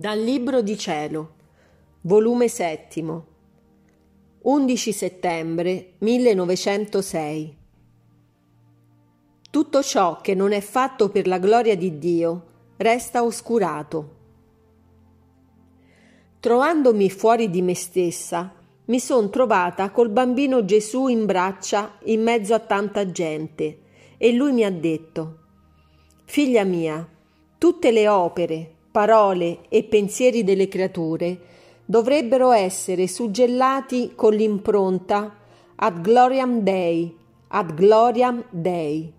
Dal Libro di Cielo, volume settimo, 11 settembre 1906. Tutto ciò che non è fatto per la gloria di Dio resta oscurato. Trovandomi fuori di me stessa, mi son trovata col bambino Gesù in braccia in mezzo a tanta gente e lui mi ha detto, Figlia mia, tutte le opere, parole e pensieri delle creature dovrebbero essere suggellati con l'impronta ad gloriam Dei, ad gloriam Dei.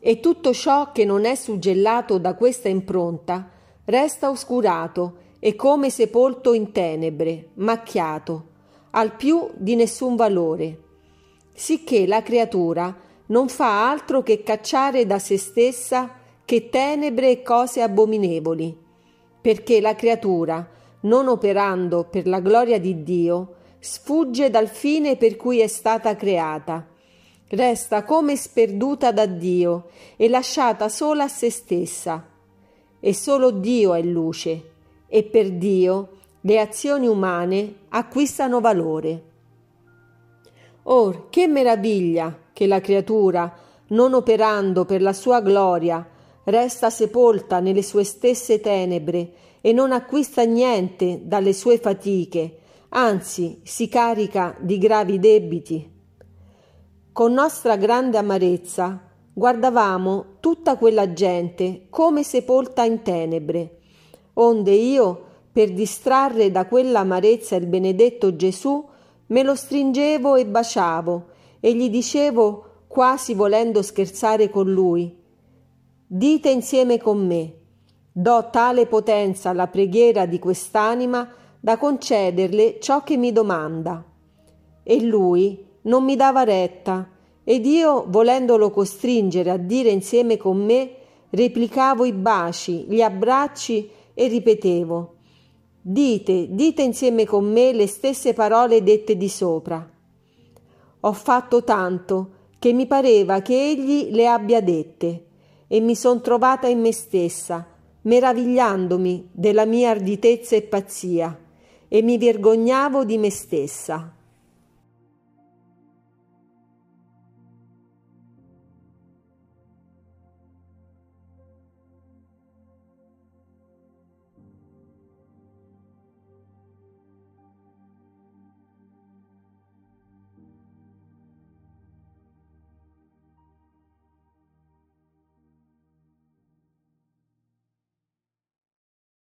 E tutto ciò che non è suggellato da questa impronta resta oscurato e come sepolto in tenebre, macchiato, al più di nessun valore, sicché la creatura non fa altro che cacciare da se stessa che tenebre e cose abominevoli perché la creatura, non operando per la gloria di Dio, sfugge dal fine per cui è stata creata, resta come sperduta da Dio e lasciata sola a se stessa. E solo Dio è luce, e per Dio le azioni umane acquistano valore. Or, che meraviglia che la creatura, non operando per la sua gloria, resta sepolta nelle sue stesse tenebre e non acquista niente dalle sue fatiche, anzi si carica di gravi debiti. Con nostra grande amarezza guardavamo tutta quella gente come sepolta in tenebre, onde io, per distrarre da quella amarezza il benedetto Gesù, me lo stringevo e baciavo e gli dicevo, quasi volendo scherzare con lui, Dite insieme con me, do tale potenza alla preghiera di quest'anima da concederle ciò che mi domanda. E lui non mi dava retta, ed io, volendolo costringere a dire insieme con me, replicavo i baci, gli abbracci e ripetevo Dite, dite insieme con me le stesse parole dette di sopra. Ho fatto tanto che mi pareva che egli le abbia dette e mi son trovata in me stessa, meravigliandomi della mia arditezza e pazzia, e mi vergognavo di me stessa.